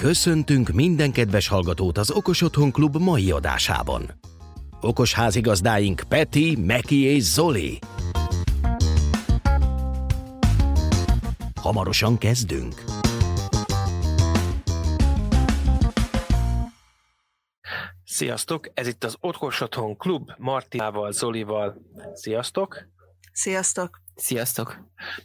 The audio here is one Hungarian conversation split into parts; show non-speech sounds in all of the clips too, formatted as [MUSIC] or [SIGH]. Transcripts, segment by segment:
Köszöntünk minden kedves hallgatót az Okos Otthon Klub mai adásában. Okos házigazdáink Peti, Meki és Zoli. Hamarosan kezdünk. Sziasztok! Ez itt az Okos Otthon Klub Martinával, Zolival. Sziasztok! Sziasztok! Sziasztok!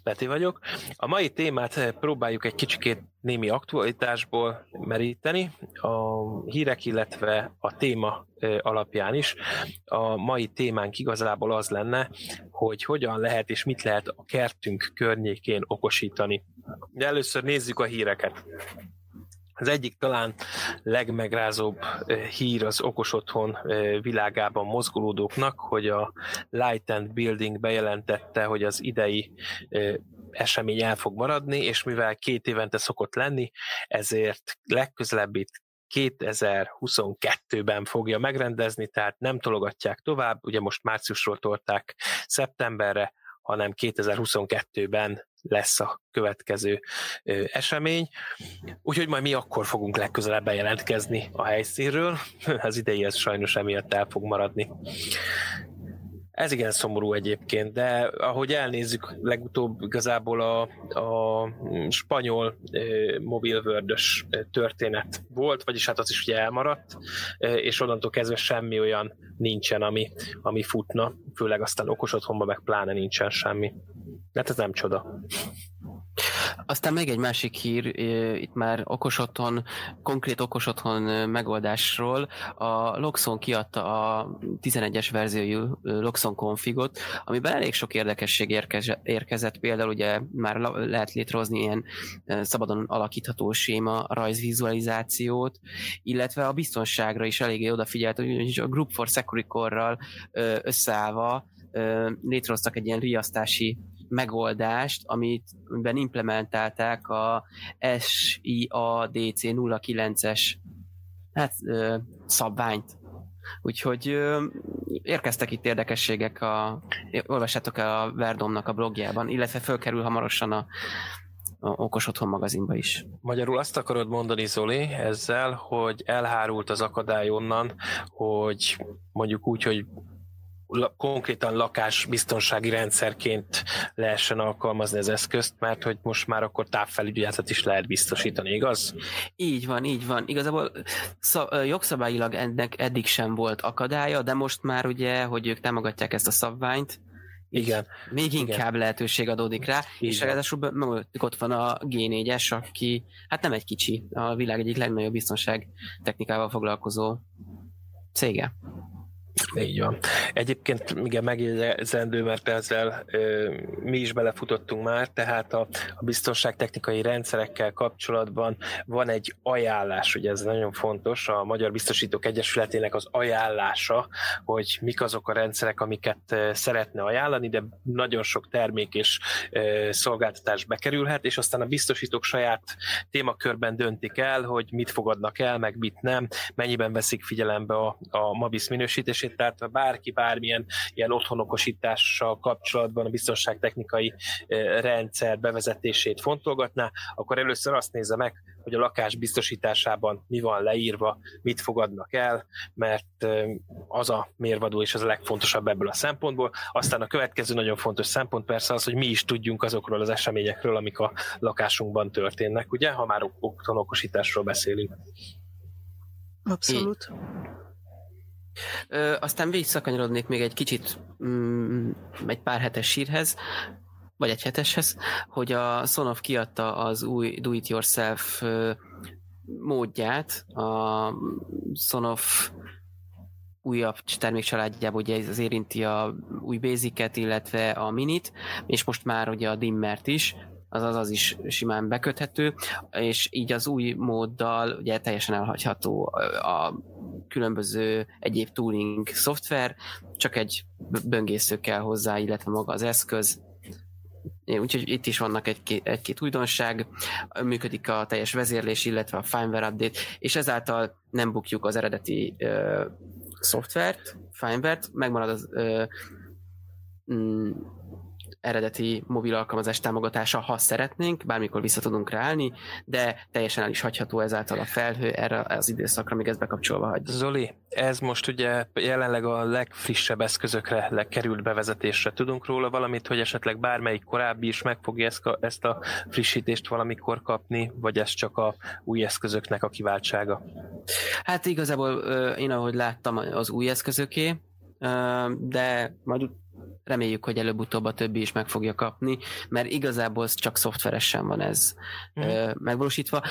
Peti vagyok. A mai témát próbáljuk egy kicsikét némi aktualitásból meríteni, a hírek, illetve a téma alapján is. A mai témánk igazából az lenne, hogy hogyan lehet és mit lehet a kertünk környékén okosítani. De először nézzük a híreket. Az egyik talán legmegrázóbb hír az okos otthon világában mozgolódóknak, hogy a Light and Building bejelentette, hogy az idei esemény el fog maradni, és mivel két évente szokott lenni, ezért legközelebb itt 2022-ben fogja megrendezni, tehát nem tologatják tovább, ugye most márciusról tolták szeptemberre, hanem 2022-ben lesz a következő esemény. Úgyhogy majd mi akkor fogunk legközelebb bejelentkezni a helyszínről. [LAUGHS] Az idei ez sajnos emiatt el fog maradni. Ez igen szomorú egyébként, de ahogy elnézzük, legutóbb igazából a, a spanyol e, mobilvördös történet volt, vagyis hát az is ugye elmaradt, e, és onnantól kezdve semmi olyan nincsen, ami, ami futna, főleg aztán okos otthonban meg pláne nincsen semmi. Hát ez nem csoda. Aztán még egy másik hír, itt már okos otthon, konkrét okos otthon megoldásról. A Loxon kiadta a 11-es verziójú Loxon configot, amiben elég sok érdekesség érkezett, például ugye már lehet létrehozni ilyen szabadon alakítható séma, rajzvizualizációt, illetve a biztonságra is eléggé odafigyelt, hogy a Group for Security Core-ral összeállva létrehoztak egy ilyen riasztási megoldást, amit, amiben implementálták a SIADC 09-es hát, ö, szabványt. Úgyhogy ö, érkeztek itt érdekességek, a, olvassátok el a Verdomnak a blogjában, illetve fölkerül hamarosan a, a Okos Otthon magazinba is. Magyarul azt akarod mondani, Zoli, ezzel, hogy elhárult az akadály onnan, hogy mondjuk úgy, hogy konkrétan lakásbiztonsági rendszerként lehessen alkalmazni az eszközt, mert hogy most már akkor távfelügyeletet is lehet biztosítani, igaz? Így van, így van. Igazából szab- jogszabályilag ennek eddig sem volt akadálya, de most már ugye, hogy ők támogatják ezt a szabványt, igen. Még inkább Igen. lehetőség adódik rá, Igen. és ráadásul ott van a G4-es, aki hát nem egy kicsi, a világ egyik legnagyobb biztonság technikával foglalkozó cége. Így van. Egyébként igen, megjegyzendő, mert ezzel ö, mi is belefutottunk már, tehát a, a biztonságtechnikai rendszerekkel kapcsolatban van egy ajánlás, ugye ez nagyon fontos, a Magyar Biztosítók Egyesületének az ajánlása, hogy mik azok a rendszerek, amiket szeretne ajánlani, de nagyon sok termék és ö, szolgáltatás bekerülhet, és aztán a biztosítók saját témakörben döntik el, hogy mit fogadnak el, meg mit nem, mennyiben veszik figyelembe a, a MABIS minősítését, tehát ha bárki bármilyen ilyen otthonokosítással kapcsolatban a biztonságtechnikai rendszer bevezetését fontolgatná, akkor először azt nézze meg, hogy a lakás biztosításában mi van leírva, mit fogadnak el, mert az a mérvadó és az a legfontosabb ebből a szempontból. Aztán a következő nagyon fontos szempont persze az, hogy mi is tudjunk azokról az eseményekről, amik a lakásunkban történnek, ugye, ha már otthonokosításról beszélünk. Abszolút. Ö, aztán visszakanyarodnék még egy kicsit mm, egy pár hetes sírhez, vagy egy heteshez, hogy a Sonoff kiadta az új do-it-yourself módját, a Sonoff újabb termékcsaládjából ugye ez érinti a új basic illetve a minit, és most már ugye a dimmert is, azaz az is simán beköthető, és így az új móddal ugye teljesen elhagyható a különböző egyéb tooling szoftver, csak egy böngésző kell hozzá, illetve maga az eszköz, Úgyhogy itt is vannak egy-két, egy-két újdonság, működik a teljes vezérlés, illetve a firmware update, és ezáltal nem bukjuk az eredeti ö, szoftvert, firmware-t, megmarad az ö, mm, eredeti mobil alkalmazás támogatása, ha szeretnénk, bármikor vissza tudunk ráállni, de teljesen el is hagyható ezáltal a felhő erre az időszakra, még ezt bekapcsolva hagy. Zoli, ez most ugye jelenleg a legfrissebb eszközökre került bevezetésre. Tudunk róla valamit, hogy esetleg bármelyik korábbi is meg fogja ezt a, ezt a frissítést valamikor kapni, vagy ez csak a új eszközöknek a kiváltsága? Hát igazából én ahogy láttam az új eszközöké, de majd reméljük, hogy előbb-utóbb a többi is meg fogja kapni, mert igazából csak szoftveresen van ez mm. megvalósítva.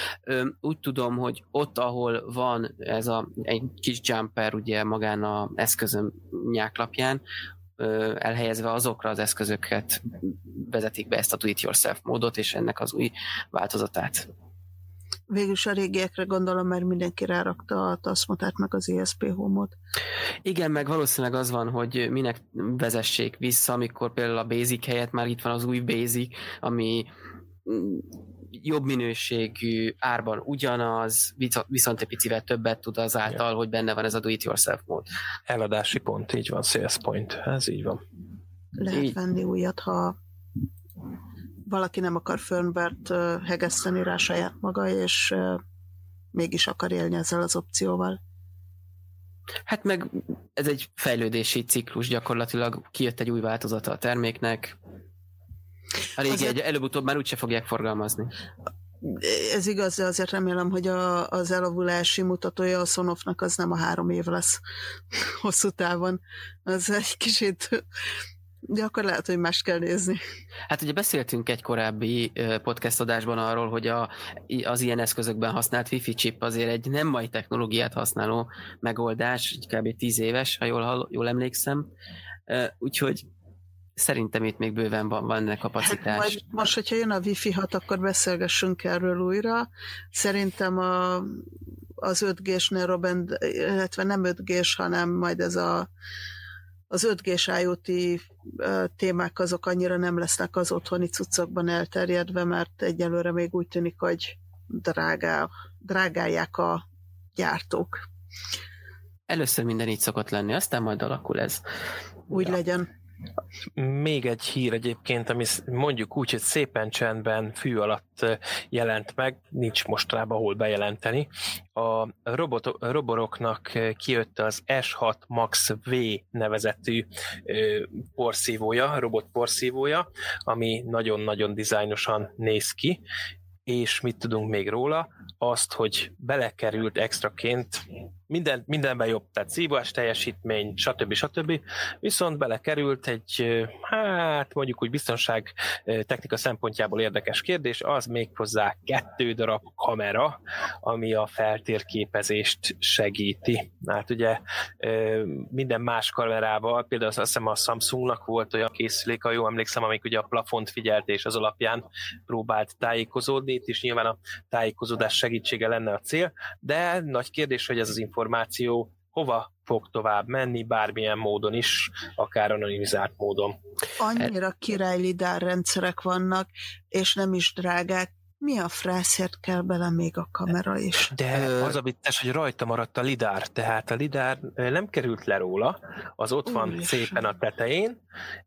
Úgy tudom, hogy ott, ahol van ez a egy kis jumper ugye magán a eszközön nyáklapján, elhelyezve azokra az eszközöket vezetik be ezt a do-it-yourself módot, és ennek az új változatát. Végül a régiekre gondolom, mert mindenki rárakta a Tasmotát meg az ESP Home-ot. Igen, meg valószínűleg az van, hogy minek vezessék vissza, amikor például a Basic helyett már itt van az új Basic, ami jobb minőségű, árban ugyanaz, viszont egy picivel többet tud azáltal, yeah. hogy benne van ez a do-it-yourself mód. Eladási pont, így van, sales point, ez így van. Lehet így. venni újat, ha valaki nem akar firmware-t hegeszteni rá saját maga, és mégis akar élni ezzel az opcióval. Hát meg ez egy fejlődési ciklus, gyakorlatilag kijött egy új változata a terméknek, a régi azért... egy előbb-utóbb már úgyse fogják forgalmazni. Ez igaz, de azért remélem, hogy a, az elavulási mutatója a Sonofnak az nem a három év lesz [LAUGHS] hosszú távon. Az egy kicsit de akkor lehet, hogy más kell nézni. Hát ugye beszéltünk egy korábbi podcast adásban arról, hogy a, az ilyen eszközökben használt Wi-Fi chip azért egy nem mai technológiát használó megoldás, kb. 10 éves, ha jól, jól emlékszem. Úgyhogy szerintem itt még bőven van, van ennek kapacitás. Hát majd most, hogyha jön a Wi-Fi 6, akkor beszélgessünk erről újra. Szerintem a, az 5G-s Neuroben, illetve nem 5G-s, hanem majd ez a az 5G-s IoT témák azok annyira nem lesznek az otthoni cuccokban elterjedve, mert egyelőre még úgy tűnik, hogy drágá, drágálják a gyártók. Először minden így szokott lenni, aztán majd alakul ez. Úgy ja. legyen. Még egy hír egyébként, ami mondjuk úgy, hogy szépen csendben fű alatt jelent meg, nincs mostrában hol bejelenteni. A robot, roboroknak kijött az S6 Max V nevezetű porszívója, robot porszívója, ami nagyon-nagyon dizájnosan néz ki, és mit tudunk még róla? Azt, hogy belekerült extraként minden, mindenben jobb, tehát szívás, teljesítmény, stb. stb. Viszont belekerült egy, hát mondjuk úgy biztonság technika szempontjából érdekes kérdés, az méghozzá kettő darab kamera, ami a feltérképezést segíti. Hát ugye minden más kamerával, például azt hiszem a Samsungnak volt olyan készülék, ha jól emlékszem, amik ugye a plafont figyelt, és az alapján próbált tájékozódni, itt is nyilván a tájékozódás segítsége lenne a cél, de nagy kérdés, hogy ez az információ hova fog tovább menni, bármilyen módon is, akár anonimizált módon. Annyira király lidár rendszerek vannak, és nem is drágák, mi a frászért kell bele még a kamera is? De az a vicces, hogy rajta maradt a lidár, tehát a lidár nem került le róla, az ott van Úr szépen a tetején,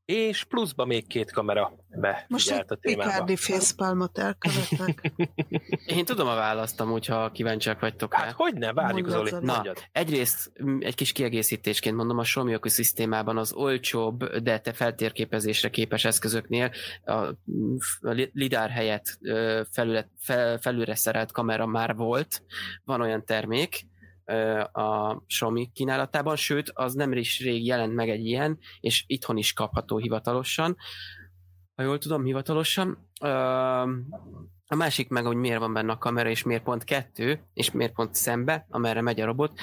és pluszba még két kamera be Most egy a témába. Picardi facepalmot elkövetek. [LAUGHS] Én tudom a választ amúgy, ha kíváncsiak vagytok hát, hogy ne, várjuk Zoli. Na, mondjad. egyrészt egy kis kiegészítésként mondom, a Xiaomi ökoszisztémában az olcsóbb, de te feltérképezésre képes eszközöknél a lidár helyett felület, fel, felülre szerelt kamera már volt, van olyan termék, a Xiaomi kínálatában, sőt, az nem is rég jelent meg egy ilyen, és itthon is kapható hivatalosan. Ha jól tudom, hivatalosan. A másik meg, hogy miért van benne a kamera, és miért pont kettő, és miért pont szembe, amerre megy a robot,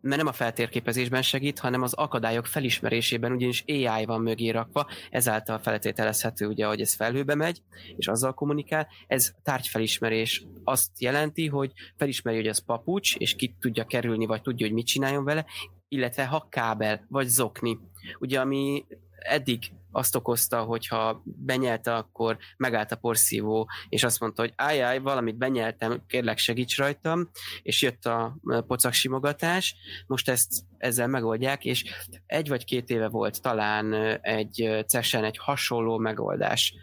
mert nem a feltérképezésben segít, hanem az akadályok felismerésében, ugyanis AI van mögé rakva, ezáltal feltételezhető, ugye, hogy ez felhőbe megy, és azzal kommunikál. Ez tárgyfelismerés azt jelenti, hogy felismeri, hogy ez papucs, és ki tudja kerülni, vagy tudja, hogy mit csináljon vele, illetve ha kábel, vagy zokni. Ugye, ami eddig azt okozta, hogyha benyelte, akkor megállt a porszívó, és azt mondta, hogy ájjáj, valamit benyeltem, kérlek segíts rajtam, és jött a pocak simogatás, most ezt ezzel megoldják, és egy vagy két éve volt talán egy CES-en egy hasonló megoldás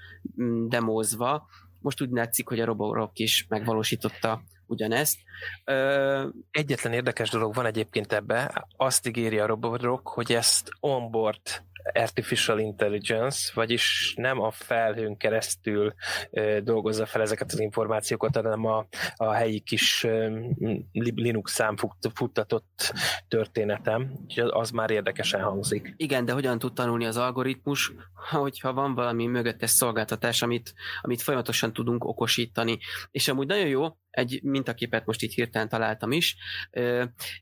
mm, demózva, most úgy látszik, hogy a Roborock is megvalósította ugyanezt. Ö, Egyetlen érdekes dolog van egyébként ebbe, azt ígéri a Roborock, hogy ezt onboard artificial intelligence, vagyis nem a felhőn keresztül dolgozza fel ezeket az információkat, hanem a, a helyi kis Linux szám futtatott történetem, az már érdekesen hangzik. Igen, de hogyan tud tanulni az algoritmus, hogyha van valami mögöttes szolgáltatás, amit, amit folyamatosan tudunk okosítani. És amúgy nagyon jó, egy mintaképet most itt hirtelen találtam is.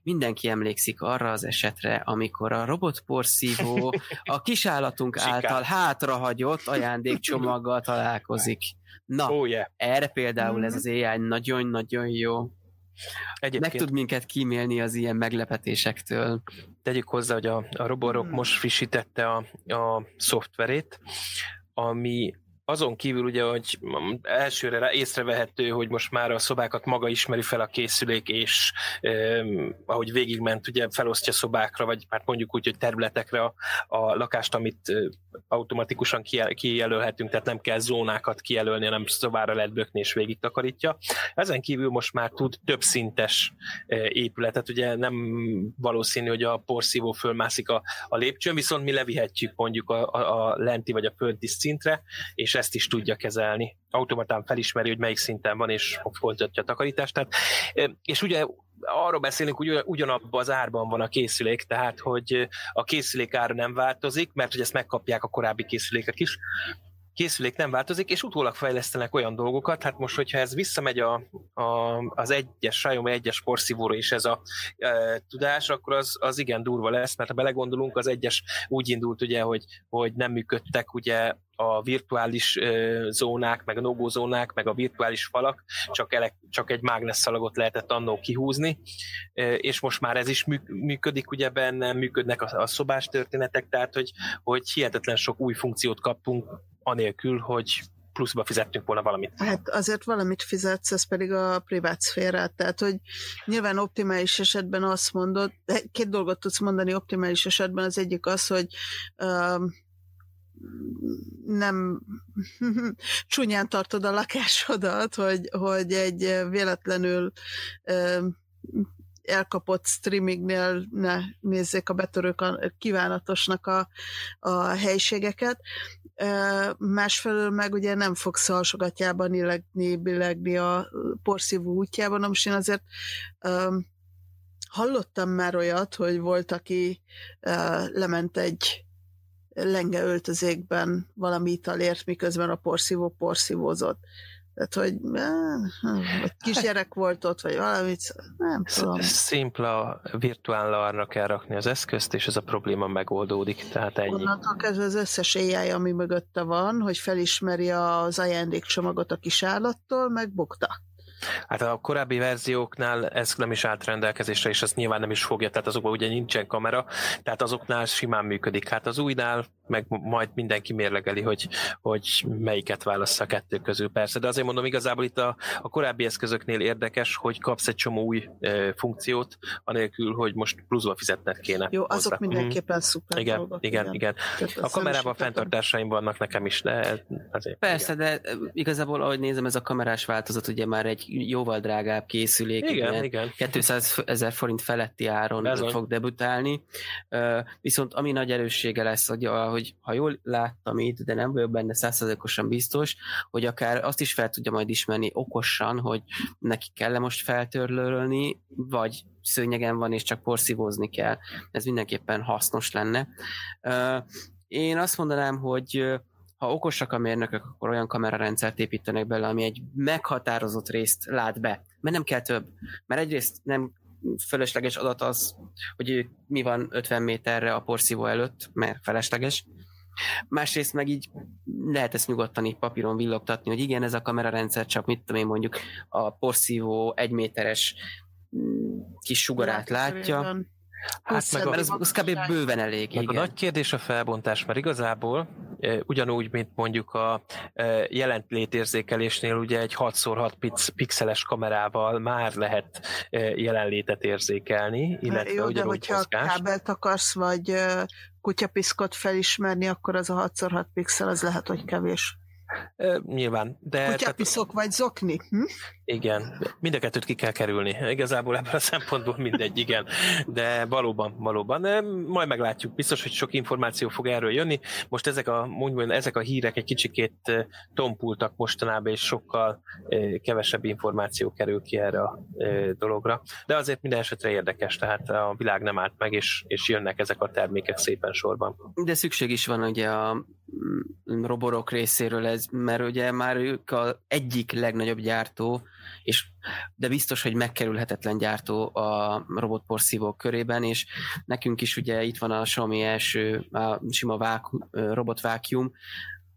Mindenki emlékszik arra az esetre, amikor a robotporszívó a kisállatunk által hátrahagyott ajándékcsomaggal találkozik. Na, oh, yeah. erre például ez az AI nagyon-nagyon jó. Egyébként... Meg tud minket kímélni az ilyen meglepetésektől. Tegyük hozzá, hogy a, a Roborock hmm. most frissítette a, a szoftverét, ami azon kívül ugye, hogy elsőre észrevehető, hogy most már a szobákat maga ismeri fel a készülék, és eh, ahogy végigment, ugye felosztja szobákra, vagy hát mondjuk úgy, hogy területekre a, a lakást, amit eh, automatikusan kijelölhetünk, tehát nem kell zónákat kijelölni, hanem szobára lehet bökni és végig takarítja. Ezen kívül most már tud több szintes eh, épületet, ugye nem valószínű, hogy a porszívó fölmászik a, a lépcsőn, viszont mi levihetjük mondjuk a, a, a lenti vagy a földi szintre, és ezt is tudja kezelni. Automatán felismeri, hogy melyik szinten van, és folytatja a takarítást. Tehát, és ugye arról beszélünk, hogy ugyanabban az árban van a készülék, tehát hogy a készülék ára nem változik, mert hogy ezt megkapják a korábbi készülékek is, készülék nem változik, és utólag fejlesztenek olyan dolgokat, hát most, hogyha ez visszamegy a, a, az egyes Xiaomi egyes porszívóra és ez a e, tudás, akkor az, az igen durva lesz, mert ha belegondolunk, az egyes úgy indult ugye, hogy, hogy nem működtek ugye a virtuális ö, zónák, meg a no zónák, meg a virtuális falak, csak, elek, csak egy mágnesszalagot lehetett annó kihúzni, ö, és most már ez is működik, ugye benne működnek a, a szobás történetek, tehát hogy, hogy hihetetlen sok új funkciót kapunk, anélkül, hogy pluszba fizettünk volna valamit. Hát azért valamit fizetsz, ez pedig a privát szférát, tehát hogy nyilván optimális esetben azt mondod, két dolgot tudsz mondani optimális esetben, az egyik az, hogy uh, nem [LAUGHS] csúnyán tartod a lakásodat, hogy, hogy egy véletlenül elkapott streamingnél ne nézzék a betörők a kívánatosnak a, a helységeket. Másfelől meg ugye nem fogsz alsogatjában illegni, billegni a porszívó útjában, na most én azért hallottam már olyat, hogy volt, aki lement egy lenge öltözékben valami italért, miközben a porszívó porszívózott. Tehát, hogy eh, kisgyerek volt ott, vagy valamit, nem tudom. Szimpla virtuál kell rakni az eszközt, és ez a probléma megoldódik, tehát ennyi. Onnantól kezdve az összes AI, ami mögötte van, hogy felismeri az ajándékcsomagot a kisállattól, meg bukta. Hát a korábbi verzióknál ez nem is állt rendelkezésre, és azt nyilván nem is fogja, tehát azokban ugye nincsen kamera, tehát azoknál simán működik. Hát az újnál meg majd mindenki mérlegeli, hogy, hogy melyiket válassza a kettő közül persze, de azért mondom, igazából itt a, a korábbi eszközöknél érdekes, hogy kapsz egy csomó új e, funkciót, anélkül, hogy most pluszba fizetned kéne. Jó, azok hozzá. mindenképpen mm-hmm. szuper igen, dolgok, igen, igen, igen. A kamerában fenntartásaim vannak nekem is, de azért. Persze, igen. de igazából, ahogy nézem, ez a kamerás változat ugye már egy jóval drágább készülék, igen, igen. 200 ezer forint feletti áron Ez fog debütálni, viszont ami nagy erőssége lesz, hogy, hogy ha jól láttam itt, de nem vagyok benne százszerzalékosan biztos, hogy akár azt is fel tudja majd ismerni okosan, hogy neki kell -e most feltörlölni, vagy szőnyegen van, és csak porszívózni kell. Ez mindenképpen hasznos lenne. Én azt mondanám, hogy ha okosak a mérnökök, akkor olyan kamerarendszert építenek bele, ami egy meghatározott részt lát be. Mert nem kell több. Mert egyrészt nem fölösleges adat az, hogy mi van 50 méterre a porszívó előtt, mert felesleges. Másrészt meg így lehet ezt nyugodtan így papíron villogtatni, hogy igen, ez a kamerarendszer csak mit tudom én mondjuk a porszívó egy méteres mm, kis sugarát látja, Hát meg a, mert az, az kb. bőven elég. Meg igen. a nagy kérdés a felbontás, mert igazából e, ugyanúgy, mint mondjuk a e, jelenlétérzékelésnél ugye egy 6x6 pix, pixeles kamerával már lehet e, jelenlétet érzékelni, illetve Jó, de hogyha mozgást. kábelt akarsz, vagy kutyapiszkot felismerni, akkor az a 6x6 pixel az lehet, hogy kevés. E, nyilván. De, Kutyapiszok tehát, vagy zokni? Hm? Igen, mind a kettőt ki kell kerülni. Igazából ebből a szempontból mindegy, igen. De valóban, valóban. Majd meglátjuk. Biztos, hogy sok információ fog erről jönni. Most ezek a, mondjuk, ezek a hírek egy kicsikét tompultak mostanában, és sokkal kevesebb információ kerül ki erre a dologra. De azért minden esetre érdekes, tehát a világ nem állt meg, és, és jönnek ezek a termékek szépen sorban. De szükség is van ugye a roborok részéről ez, mert ugye már ők a egyik legnagyobb gyártó, és, de biztos, hogy megkerülhetetlen gyártó a robotporszívók körében, és nekünk is ugye itt van a Xiaomi első a sima vákum, robot vacuum,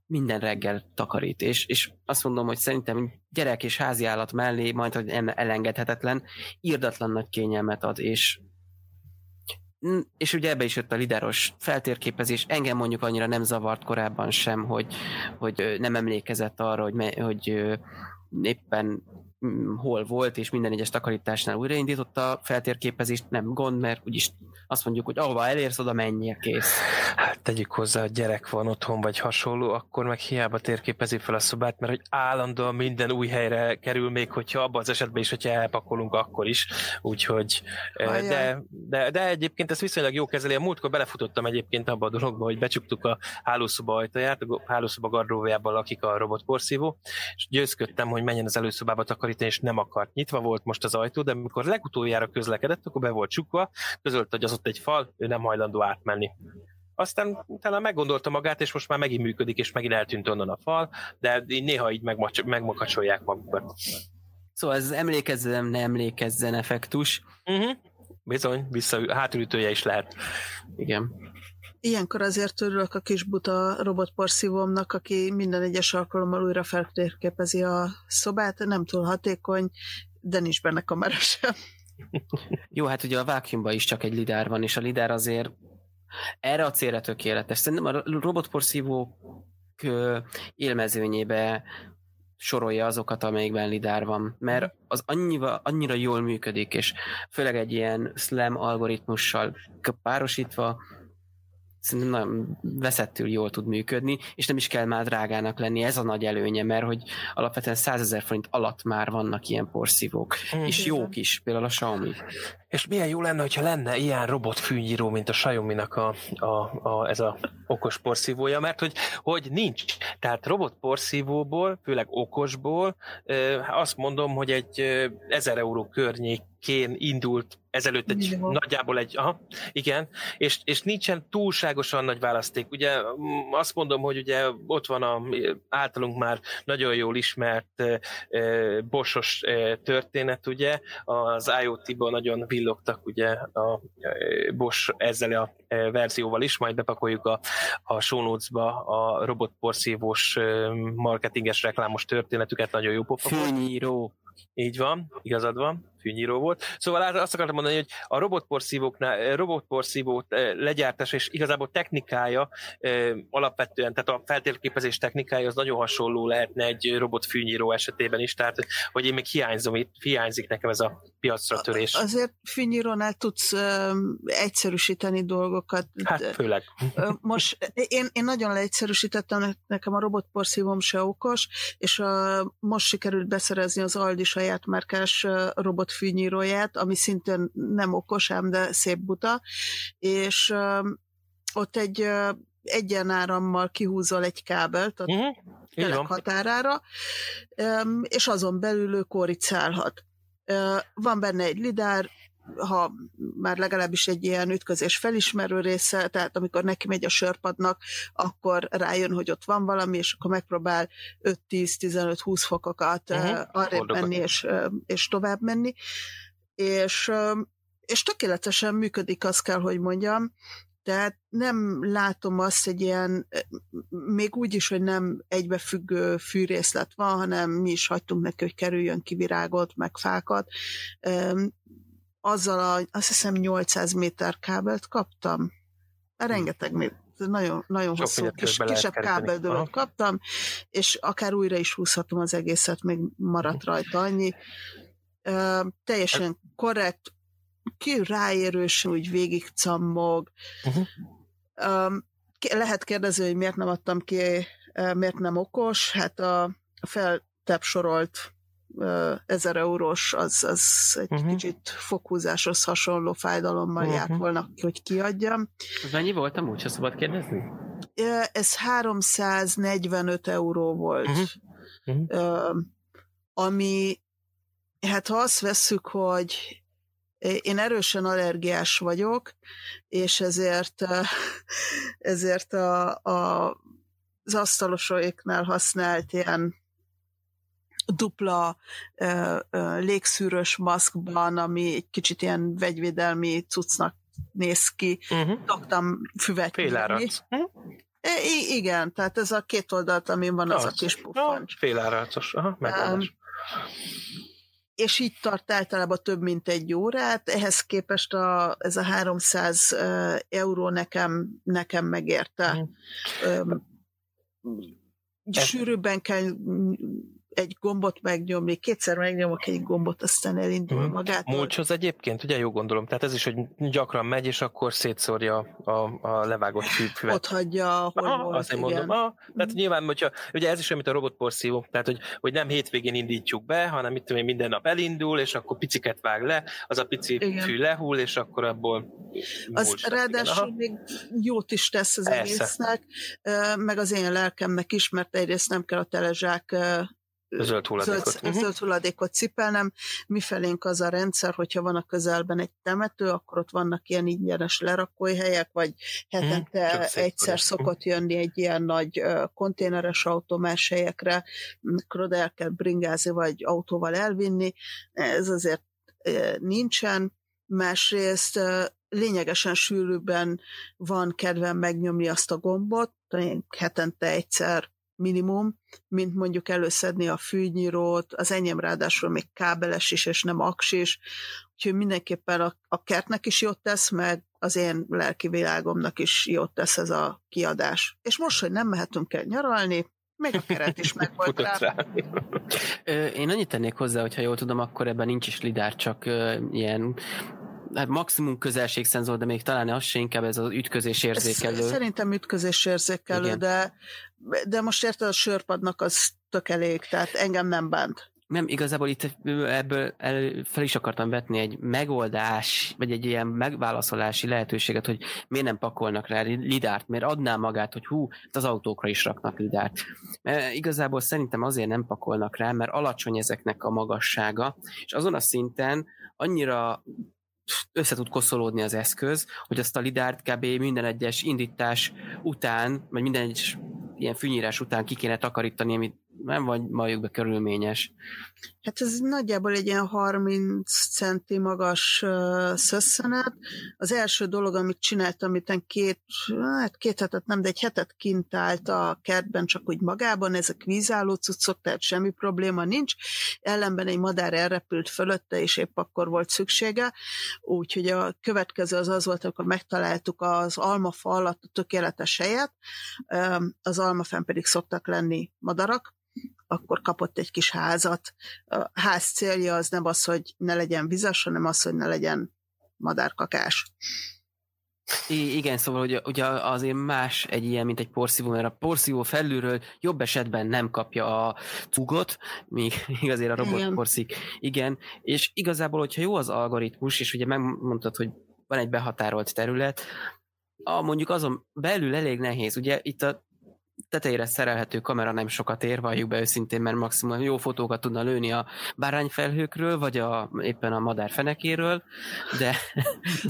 minden reggel takarít, és, és azt mondom, hogy szerintem gyerek és házi állat mellé majd, hogy elengedhetetlen, írdatlan nagy kényelmet ad, és és ugye ebbe is jött a lideros feltérképezés, engem mondjuk annyira nem zavart korábban sem, hogy, hogy nem emlékezett arra, hogy, hogy éppen hol volt, és minden egyes takarításnál újraindította a feltérképezést, nem gond, mert úgyis azt mondjuk, hogy ahova elérsz, oda menjél, kész. Hát tegyük hozzá, hogy gyerek van otthon, vagy hasonló, akkor meg hiába térképezi fel a szobát, mert hogy állandóan minden új helyre kerül, még hogyha abban az esetben is, hogyha elpakolunk, akkor is. Úgyhogy, de, de, de egyébként ez viszonylag jó kezeli. A múltkor belefutottam egyébként abba a dologba, hogy becsuktuk a hálószoba ajtaját, a hálószoba gardrójában lakik a robotporszívó, és győzködtem, hogy menjen az előszobába takarítani, és nem akart. Nyitva volt most az ajtó, de amikor legutoljára közlekedett, akkor be volt csukva, közölte, hogy az ott egy fal, ő nem hajlandó átmenni. Aztán utána meggondolta magát, és most már megint működik, és megint eltűnt onnan a fal, de így néha így megmakacsolják magukat. Szóval ez emlékezzen, nem emlékezzen effektus. Uh-huh. Bizony, vissza, hátulütője is lehet. Igen. Ilyenkor azért örülök a kis buta robotporszívómnak, aki minden egyes alkalommal újra feltérképezi a szobát, nem túl hatékony, de nincs benne kamera sem. Jó, hát ugye a vákiumban is csak egy lidár van, és a lidár azért erre a célra tökéletes. Szerintem a robotporszívók élmezőnyébe sorolja azokat, amelyikben lidár van, mert az annyira, annyira jól működik, és főleg egy ilyen slam algoritmussal párosítva szerintem nagyon veszettül jól tud működni, és nem is kell már drágának lenni, ez a nagy előnye, mert hogy alapvetően 100 ezer forint alatt már vannak ilyen porszívók, mm. és jók is, például a Xiaomi. És milyen jó lenne, hogyha lenne ilyen robotfűnyíró, mint a Xiaomi-nak a, a, a, ez a okos porszívója, mert hogy, hogy nincs. Tehát robotporszívóból, főleg okosból, azt mondom, hogy egy 1000 euró környékén indult ezelőtt egy Jó. nagyjából egy, aha, igen, és, és nincsen túlságosan nagy választék. Ugye azt mondom, hogy ugye ott van a általunk már nagyon jól ismert e, bosos e, történet, ugye, az IoT-ban nagyon villogtak ugye a Bosch ezzel a verzióval is, majd bepakoljuk a, a show notes-ba a robotporszívós marketinges reklámos történetüket, nagyon jó pofa. Fűnyíró. Így van, igazad van fűnyíró volt. Szóval azt akartam mondani, hogy a robotporszívóknál, eh, robotporszívó eh, legyártás és igazából technikája eh, alapvetően, tehát a feltérképezés technikája az nagyon hasonló lehetne egy robotfűnyíró esetében is, tehát hogy én még hiányzom, itt hiányzik nekem ez a piacra törés. Azért fűnyírónál tudsz egyszerűsíteni dolgokat. Hát főleg. Most én, én nagyon leegyszerűsítettem, nekem a robotporszívom se okos, és a, most sikerült beszerezni az Aldi saját márkás robot fűnyíróját, ami szintén nem okos, ám de szép buta, és ott egy egyenárammal kihúzol egy kábelt a uh-huh. határára, és azon belül ő koricálhat. Van benne egy lidár, ha már legalábbis egy ilyen ütközés felismerő része, tehát amikor neki megy a sörpadnak, akkor rájön, hogy ott van valami, és akkor megpróbál 5-10-15-20 fokokat uh-huh. arrébb menni és, és tovább menni. És, és tökéletesen működik, azt kell, hogy mondjam, tehát nem látom azt egy ilyen, még úgy is, hogy nem egybefüggő fűrészlet van, hanem mi is hagytunk neki, hogy kerüljön ki virágot, meg fákat azzal a, azt hiszem 800 méter kábelt kaptam. Rengeteg, nagyon, nagyon Sok hosszú, kis, kisebb Aha. kaptam, és akár újra is húzhatom az egészet, még maradt rajta annyi. Ö, teljesen korrekt, ki ráérősen úgy végig cammog. Uh-huh. Um, lehet kérdezni, hogy miért nem adtam ki, miért nem okos. Hát a, a feltepsorolt 1000 eurós, az, az egy uh-huh. kicsit fokhúzáshoz hasonló fájdalommal uh-huh. járt Mhm. volna, hogy kiadjam. Ez mennyi volt amúgy, ha szabad kérdezni? Ez 345 euró volt. Mhm. Ö, ami, hát ha azt vesszük, hogy én erősen allergiás vagyok, és ezért, ezért a, a, az asztalosoiknál használt ilyen dupla ö, ö, légszűrös maszkban, ami egy kicsit ilyen vegyvédelmi cuccnak néz ki, Uh-huh. szoktam füvet. Félárat. Hm? I- igen, tehát ez a két oldalt, amin van az, a kis puffancs. Féláratos. Aha, megoldás. és így tart általában több mint egy órát, ehhez képest a, ez a 300 ö, euró nekem, nekem megérte. Öm, Ez- Sűrűbben kell egy gombot megnyomni, kétszer megnyomok egy gombot, aztán elindul Mhm. magától. Mulcshoz egyébként, ugye jó gondolom, tehát ez is, hogy gyakran megy, és akkor szétszórja a, a levágott füvet. Ott hagyja, ahol Aha, volt, azt én igen. mondom. Aha, tehát Mhm. nyilván, hogyha, ugye ez is olyan, mint a robotporszívó, tehát hogy, hogy nem hétvégén indítjuk be, hanem mit tudom én, minden nap elindul, és akkor piciket vág le, az a pici Igen. fű lehull, és akkor abból Az mulcs lesz, ráadásul még jót is tesz az Persze. egésznek, meg az én lelkemnek is, mert egyrészt nem kell a telezsák zöld hulladékot. zöld, Mhm. zöld hulladékot cipelnem. Mifelénk az a rendszer, hogyha van a közelben egy temető, akkor ott vannak ilyen ingyenes lerakóhelyek, vagy Mhm, hetente szétszórják. egyszer szokott jönni egy ilyen nagy konténeres autó más helyekre, akkor el kell bringázni, vagy autóval elvinni. Ez azért nincsen. Másrészt lényegesen sűrűbben van kedvem megnyomni azt a gombot, hetente egyszer minimum, mint mondjuk előszedni a fűnyírót, az enyém ráadásul még kábeles is, és nem aks is, úgyhogy mindenképpen a, a kertnek is jót tesz, meg az én lelki világomnak is jót tesz ez a kiadás. És most, hogy nem mehetünk el nyaralni, még a keret is [LAUGHS] meg volt rá. rá. Én annyit tennék hozzá, hogyha jól tudom, akkor ebben nincs is lidár, csak ilyen hát maximum közelségszenzor, de még talán az se inkább ez az ütközés érzékelő. Szerintem ütközés érzékelő, Igen. de, de most érted, a sörpadnak az tök elég, tehát engem nem bánt. Nem, igazából itt ebből el, fel is akartam vetni egy megoldás, vagy egy ilyen megválaszolási lehetőséget, hogy miért nem pakolnak rá lidárt, miért adná magát, hogy hú, hát az autókra is raknak lidárt. Mert igazából szerintem azért nem pakolnak rá, mert alacsony ezeknek a magassága, és azon a szinten annyira össze tud koszolódni az eszköz, hogy azt a lidárt kb. minden egyes indítás után, vagy minden egyes ilyen fűnyírás után ki kéne takarítani, amit nem vagy valljuk be körülményes. Hát ez nagyjából egy ilyen 30 centi magas uh, szösszenet. Az első dolog, amit csináltam, amit két, hát két hetet nem, de egy hetet kint állt a kertben csak úgy magában, ezek vízálló cuccok, tehát semmi probléma nincs. Ellenben egy madár elrepült fölötte, és épp akkor volt szüksége. Úgyhogy a következő az az volt, amikor megtaláltuk az almafa alatt a tökéletes helyet, az almafán pedig szoktak lenni madarak, akkor kapott egy kis házat. A ház célja az nem az, hogy ne legyen vizes, hanem az, hogy ne legyen madárkakás. I- igen, szóval ugye, ugye azért más egy ilyen, mint egy porszívó, mert a porszívó felülről jobb esetben nem kapja a cugot, míg, míg azért a robot Igen. porszik. Igen, és igazából, hogyha jó az algoritmus, és ugye megmondtad, hogy van egy behatárolt terület, a, mondjuk azon belül elég nehéz. Ugye itt a tetejére szerelhető kamera nem sokat ér, valljuk be őszintén, mert maximum jó fotókat tudna lőni a bárányfelhőkről, vagy a, éppen a madár fenekéről, de,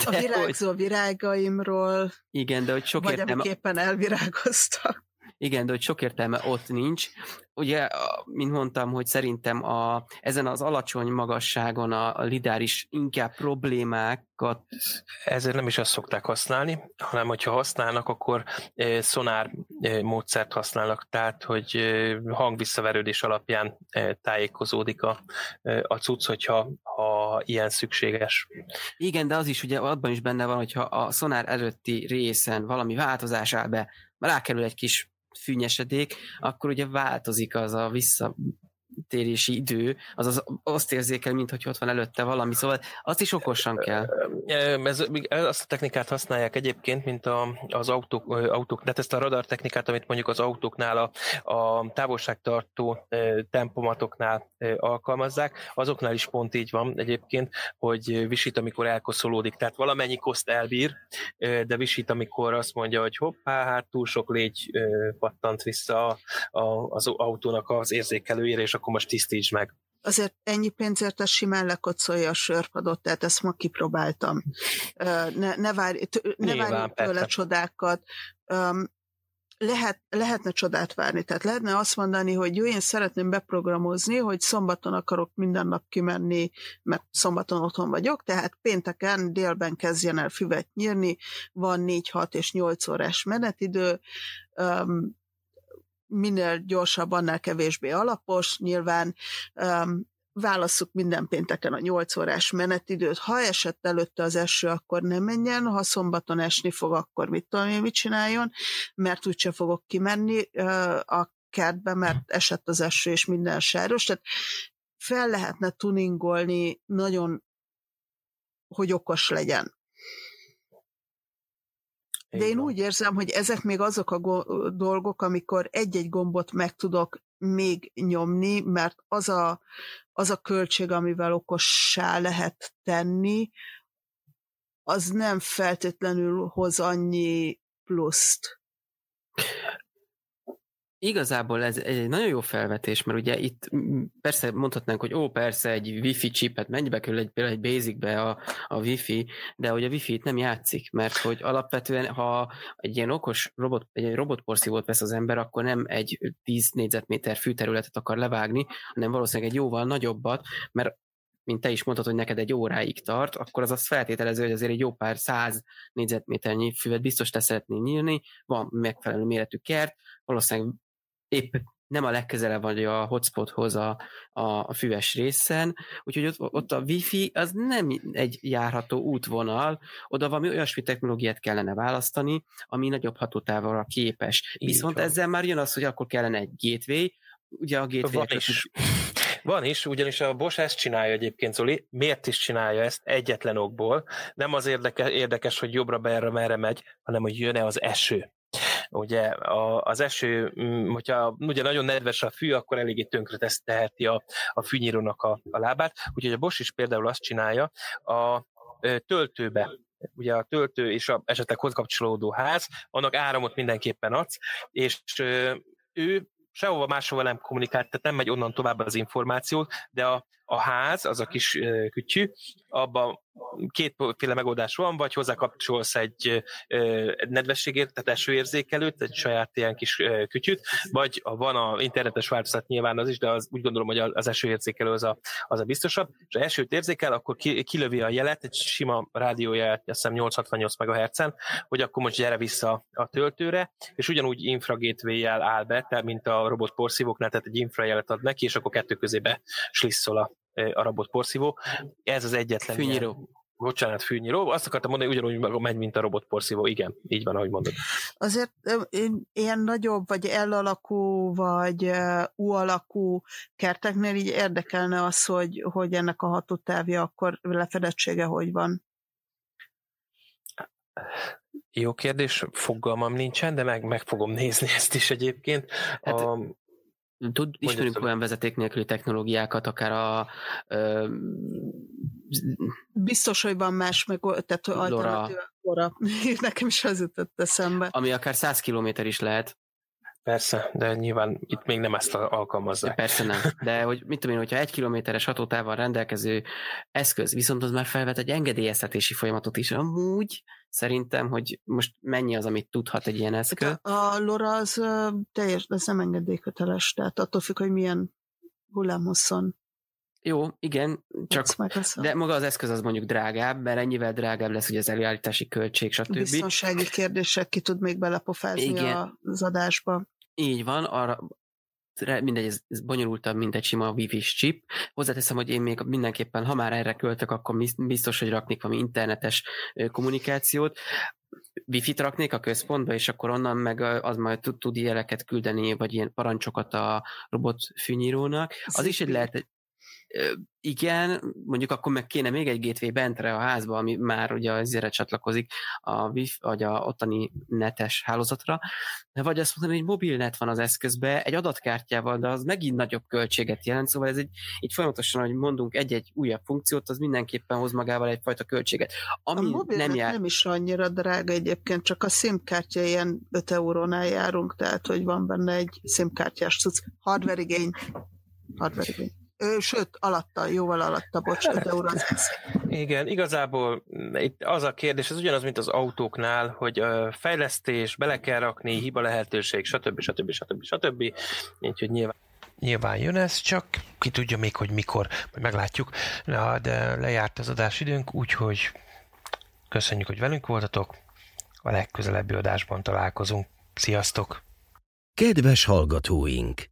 A de hogy, virágzó virágaimról, igen, de hogy sok vagy értem, amik éppen elvirágoztak. Igen, de hogy sok értelme ott nincs. Ugye, mint mondtam, hogy szerintem a, ezen az alacsony magasságon a, a lidár is inkább problémákat... Ezért nem is azt szokták használni, hanem hogyha használnak, akkor e, szonár e, módszert használnak, tehát hogy e, hangvisszaverődés alapján e, tájékozódik a, e, a cucc, hogyha ha ilyen szükséges. Igen, de az is ugye abban is benne van, hogyha a szonár előtti részen valami változás áll be, rákerül egy kis fűnyesedék, akkor ugye változik az a vissza térési idő, az, az azt érzékel, mint hogy ott van előtte valami, szóval azt is okosan kell. Ez, azt a technikát használják egyébként, mint a, az autók, autók, tehát ezt a radar technikát, amit mondjuk az autóknál, a, a távolságtartó tempomatoknál alkalmazzá, azoknál is pont így van egyébként, hogy visít, amikor elkoszolódik, tehát valamennyi koszt elbír, de visít, amikor azt mondja, hogy hoppá, hát túl sok légy pattant vissza az autónak az érzékelőjére, és akkor most tisztíts meg. Azért ennyi pénzért ez simán lekocolja a sörpadot, tehát ezt ma kipróbáltam. Ne, ne várj, ne várj tőle csodákat. Lehet, lehetne csodát várni, tehát lehetne azt mondani, hogy jó, én szeretném beprogramozni, hogy szombaton akarok minden nap kimenni, mert szombaton otthon vagyok, tehát pénteken délben kezdjen el füvet nyírni, van 4, 6 és 8 órás menetidő, minél gyorsabb, annál kevésbé alapos. Nyilván um, válasszuk minden pénteken a 8 órás menetidőt. Ha esett előtte az eső, akkor nem menjen, ha szombaton esni fog, akkor mit tudom én, mit csináljon, mert úgyse fogok kimenni uh, a kertbe, mert esett az eső, és minden sáros. Tehát fel lehetne tuningolni nagyon, hogy okos legyen. De én úgy érzem, hogy ezek még azok a go- dolgok, amikor egy-egy gombot meg tudok még nyomni, mert az a, az a költség, amivel okossá lehet tenni, az nem feltétlenül hoz annyi pluszt. Igazából ez egy nagyon jó felvetés, mert ugye itt persze mondhatnánk, hogy ó, persze egy wifi chipet, mennyibe kerül egy, például egy basicbe a, a wifi, de hogy a wifi itt nem játszik, mert hogy alapvetően, ha egy ilyen okos robot, egy robotporszívót vesz az ember, akkor nem egy 10 négyzetméter fűterületet akar levágni, hanem valószínűleg egy jóval nagyobbat, mert mint te is mondtad, hogy neked egy óráig tart, akkor az azt feltételező, hogy azért egy jó pár száz négyzetméternyi füvet biztos te szeretnél nyílni, van megfelelő méretű kert, valószínűleg épp nem a legközelebb vagy a hotspothoz a, a, a füves részen, úgyhogy ott, ott a wifi az nem egy járható útvonal, oda valami olyasmi technológiát kellene választani, ami nagyobb hatótávolra képes. Így Viszont van. ezzel már jön az, hogy akkor kellene egy gateway, ugye a gateway van is. [LAUGHS] Van is, ugyanis a Bosch ezt csinálja egyébként, Zoli. Miért is csinálja ezt? Egyetlen okból. Nem az érdeke, érdekes, hogy jobbra, berre, merre megy, hanem hogy jön-e az eső. Ugye a, az eső, mm, hogyha ugye nagyon nedves a fű, akkor eléggé tönkre teheti a, a fűnyírónak a, a lábát. Úgyhogy a Bosch is például azt csinálja, a töltőbe ugye a töltő és a esetleg hozkapcsolódó ház, annak áramot mindenképpen adsz, és ő sehova máshova nem kommunikált, tehát nem megy onnan tovább az információ, de a, a ház, az a kis kütyű, abban kétféle megoldás van, vagy hozzákapcsolsz egy nedvességért, tehát esőérzékelőt, egy saját ilyen kis kütyűt, vagy van a internetes változat nyilván az is, de az, úgy gondolom, hogy az esőérzékelő az a, az a biztosabb, és ha esőt érzékel, akkor ki, kilövi a jelet, egy sima rádiójelet, azt hiszem 868 MHz-en, hogy akkor most gyere vissza a töltőre, és ugyanúgy infragateway-jel áll be, tehát mint a robot porszívóknál, tehát egy infrajelet ad neki, és akkor kettő közébe slisszol a a robot porszívó. Ez az egyetlen. Fűnyíró. Ilyen, bocsánat, fűnyíró. Azt akartam mondani, hogy ugyanúgy megy, mint a robot porszívó. Igen, így van, ahogy mondod. Azért ilyen nagyobb, vagy L alakú, vagy U alakú kerteknél így érdekelne az, hogy, hogy ennek a hatótávja akkor lefedettsége hogy van. Jó kérdés, fogalmam nincsen, de meg, meg fogom nézni ezt is egyébként. Hát, a, Tud, ismerünk olyan vezeték nélküli technológiákat, akár a... Ö, Biztos, hogy van más, meg, tehát alternatív [LAUGHS] Nekem is az jutott eszembe. Ami akár 100 kilométer is lehet. Persze, de nyilván itt még nem ezt alkalmazzák. Persze nem, de hogy mit tudom én, hogyha egy kilométeres hatótával rendelkező eszköz, viszont az már felvet egy engedélyeztetési folyamatot is, amúgy szerintem, hogy most mennyi az, amit tudhat egy ilyen eszköz. Hát a, a LoRa az teljes, ez nem engedélyköteles, tehát attól függ, hogy milyen hullámhosszon jó, igen, csak de maga az eszköz az mondjuk drágább, mert ennyivel drágább lesz ugye az előállítási költség, stb. Biztonsági kérdések ki tud még belepofázni igen. az adásba. Így van, arra mindegy, ez, ez bonyolultabb, mint egy sima wifi chip. Hozzáteszem, hogy én még mindenképpen, ha már erre költök, akkor biztos, hogy raknék valami internetes kommunikációt. Wi-Fi-t raknék a központba, és akkor onnan meg az majd tud, tud jeleket küldeni, vagy ilyen parancsokat a robot fűnyírónak. Az is egy lehet, igen, mondjuk akkor meg kéne még egy gateway bentre a házba, ami már ugye azért csatlakozik a wifi, vagy a ottani netes hálózatra, vagy azt mondani, hogy mobil net van az eszközbe, egy adatkártyával, de az megint nagyobb költséget jelent, szóval ez egy, így folyamatosan, hogy mondunk egy-egy újabb funkciót, az mindenképpen hoz magával egyfajta költséget. Ami a mobil nem, jár... nem is annyira drága egyébként, csak a SIM-kártya ilyen 5 eurónál járunk, tehát hogy van benne egy SIM-kártyás cucc, hardware igény, hardware igény. Ö, sőt, alatta, jóval alatta, bocs, 5 euró az Igen, igazából itt az a kérdés, ez ugyanaz, mint az autóknál, hogy fejlesztés, bele kell rakni, hiba lehetőség, stb. stb. stb. stb. Úgyhogy nyilván Nyilván jön ez, csak ki tudja még, hogy mikor, majd meglátjuk. Na, de lejárt az adásidőnk, úgyhogy köszönjük, hogy velünk voltatok. A legközelebbi adásban találkozunk. Sziasztok! Kedves hallgatóink!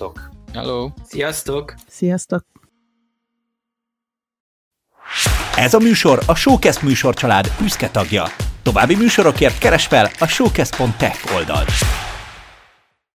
Sziasztok! Hello! Sziasztok! Sziasztok! Ez a műsor a Showcast műsorcsalád büszke tagja. További műsorokért keres fel a showcast.tech oldalt.